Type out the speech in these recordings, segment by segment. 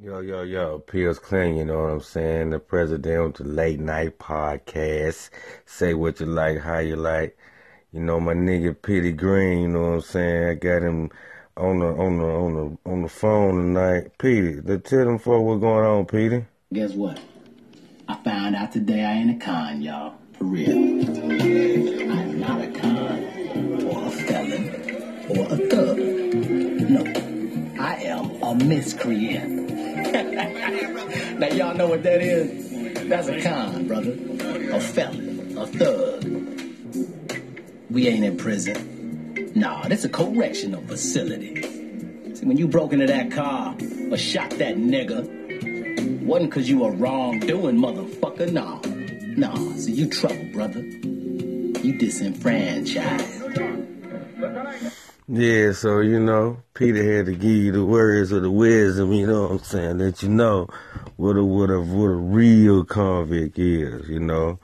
Yo, yo, yo, Pills Clean, you know what I'm saying? The president of the late night podcast. Say what you like, how you like. You know, my nigga Petey Greene, you know what I'm saying? I got him on the on the on the on the phone tonight. Petey, let's tell them for what's going on, Petey. Guess what? I found out today I ain't a con, y'all. For real. I'm not a con or a felon or a thug. Miscreant. now y'all know what that is? That's a con, brother. A felon, a thug. We ain't in prison. Nah, this a correctional facility. See, when you broke into that car or shot that nigga, wasn't cause you were wrongdoing, motherfucker. Nah. Nah, see, you trouble, brother. You disenfranchised. Yeah, so you know, Peter had to give you the words of the wisdom, you know what I'm saying? Let you know what a what a what a real convict is, you know.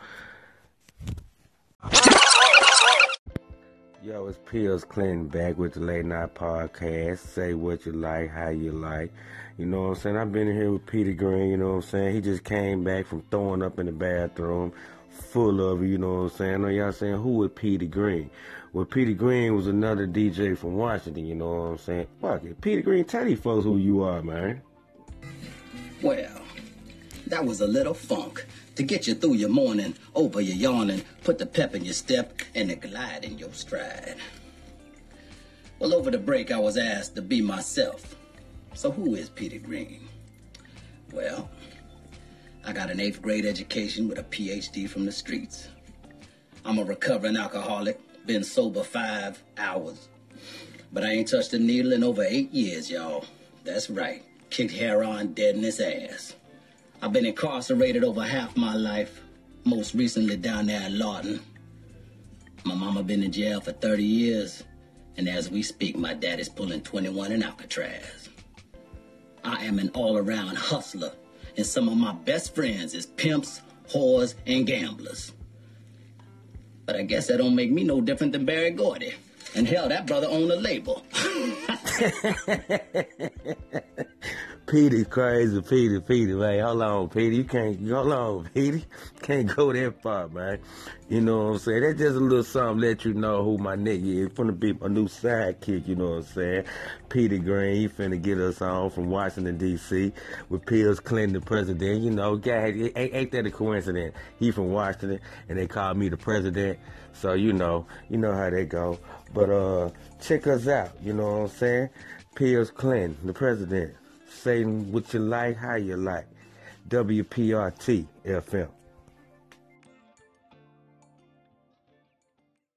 Yo, it's Pills Clinton back with the late night podcast. Say what you like, how you like. You know what I'm saying? I've been here with Peter Greene, you know what I'm saying? He just came back from throwing up in the bathroom full of it, you know what I'm saying? I know y'all saying who was Peter Greene? Well, Peter Greene was another DJ from Washington, you know what I'm saying? Fuck it. Peter Greene, tell these folks who you are, man. Well, that was a little funk to get you through your morning, over your yawning, put the pep in your step, and the glide in your stride. Well, over the break, I was asked to be myself. So, who is Peter Greene? Well, I got an eighth grade education with a PhD from the streets. I'm a recovering alcoholic, been sober five hours. But I ain't touched a needle in over eight years, y'all. That's right. Kicked heroin dead in his ass. I've been incarcerated over half my life, most recently down there at Lorton. My mama been in jail for 30 years, and as we speak, my daddy's pulling 21 in Alcatraz. I am an all-around hustler, and some of my best friends is pimps, whores, and gamblers. But I guess that don't make me no different than Berry Gordy. And hell, that brother owned a label. Petey crazy, Petey, Petey, man. Hold on, Petey. You can't, hold on, Petey. Can't go that far, man. You know what I'm saying? That's just a little something let you know who my nigga is. Finna be my new sidekick, you know what I'm saying? Petey Greene, he finna get us on from Washington, D.C. with Pills Clinton, the president. You know, God, ain't, that a coincidence? He from Washington, and they call me the president. So, you know, you know how they go. But, uh, check us out, you know what I'm saying? Pills Clinton, the president. Saying what you like, how you like. WPRT FM.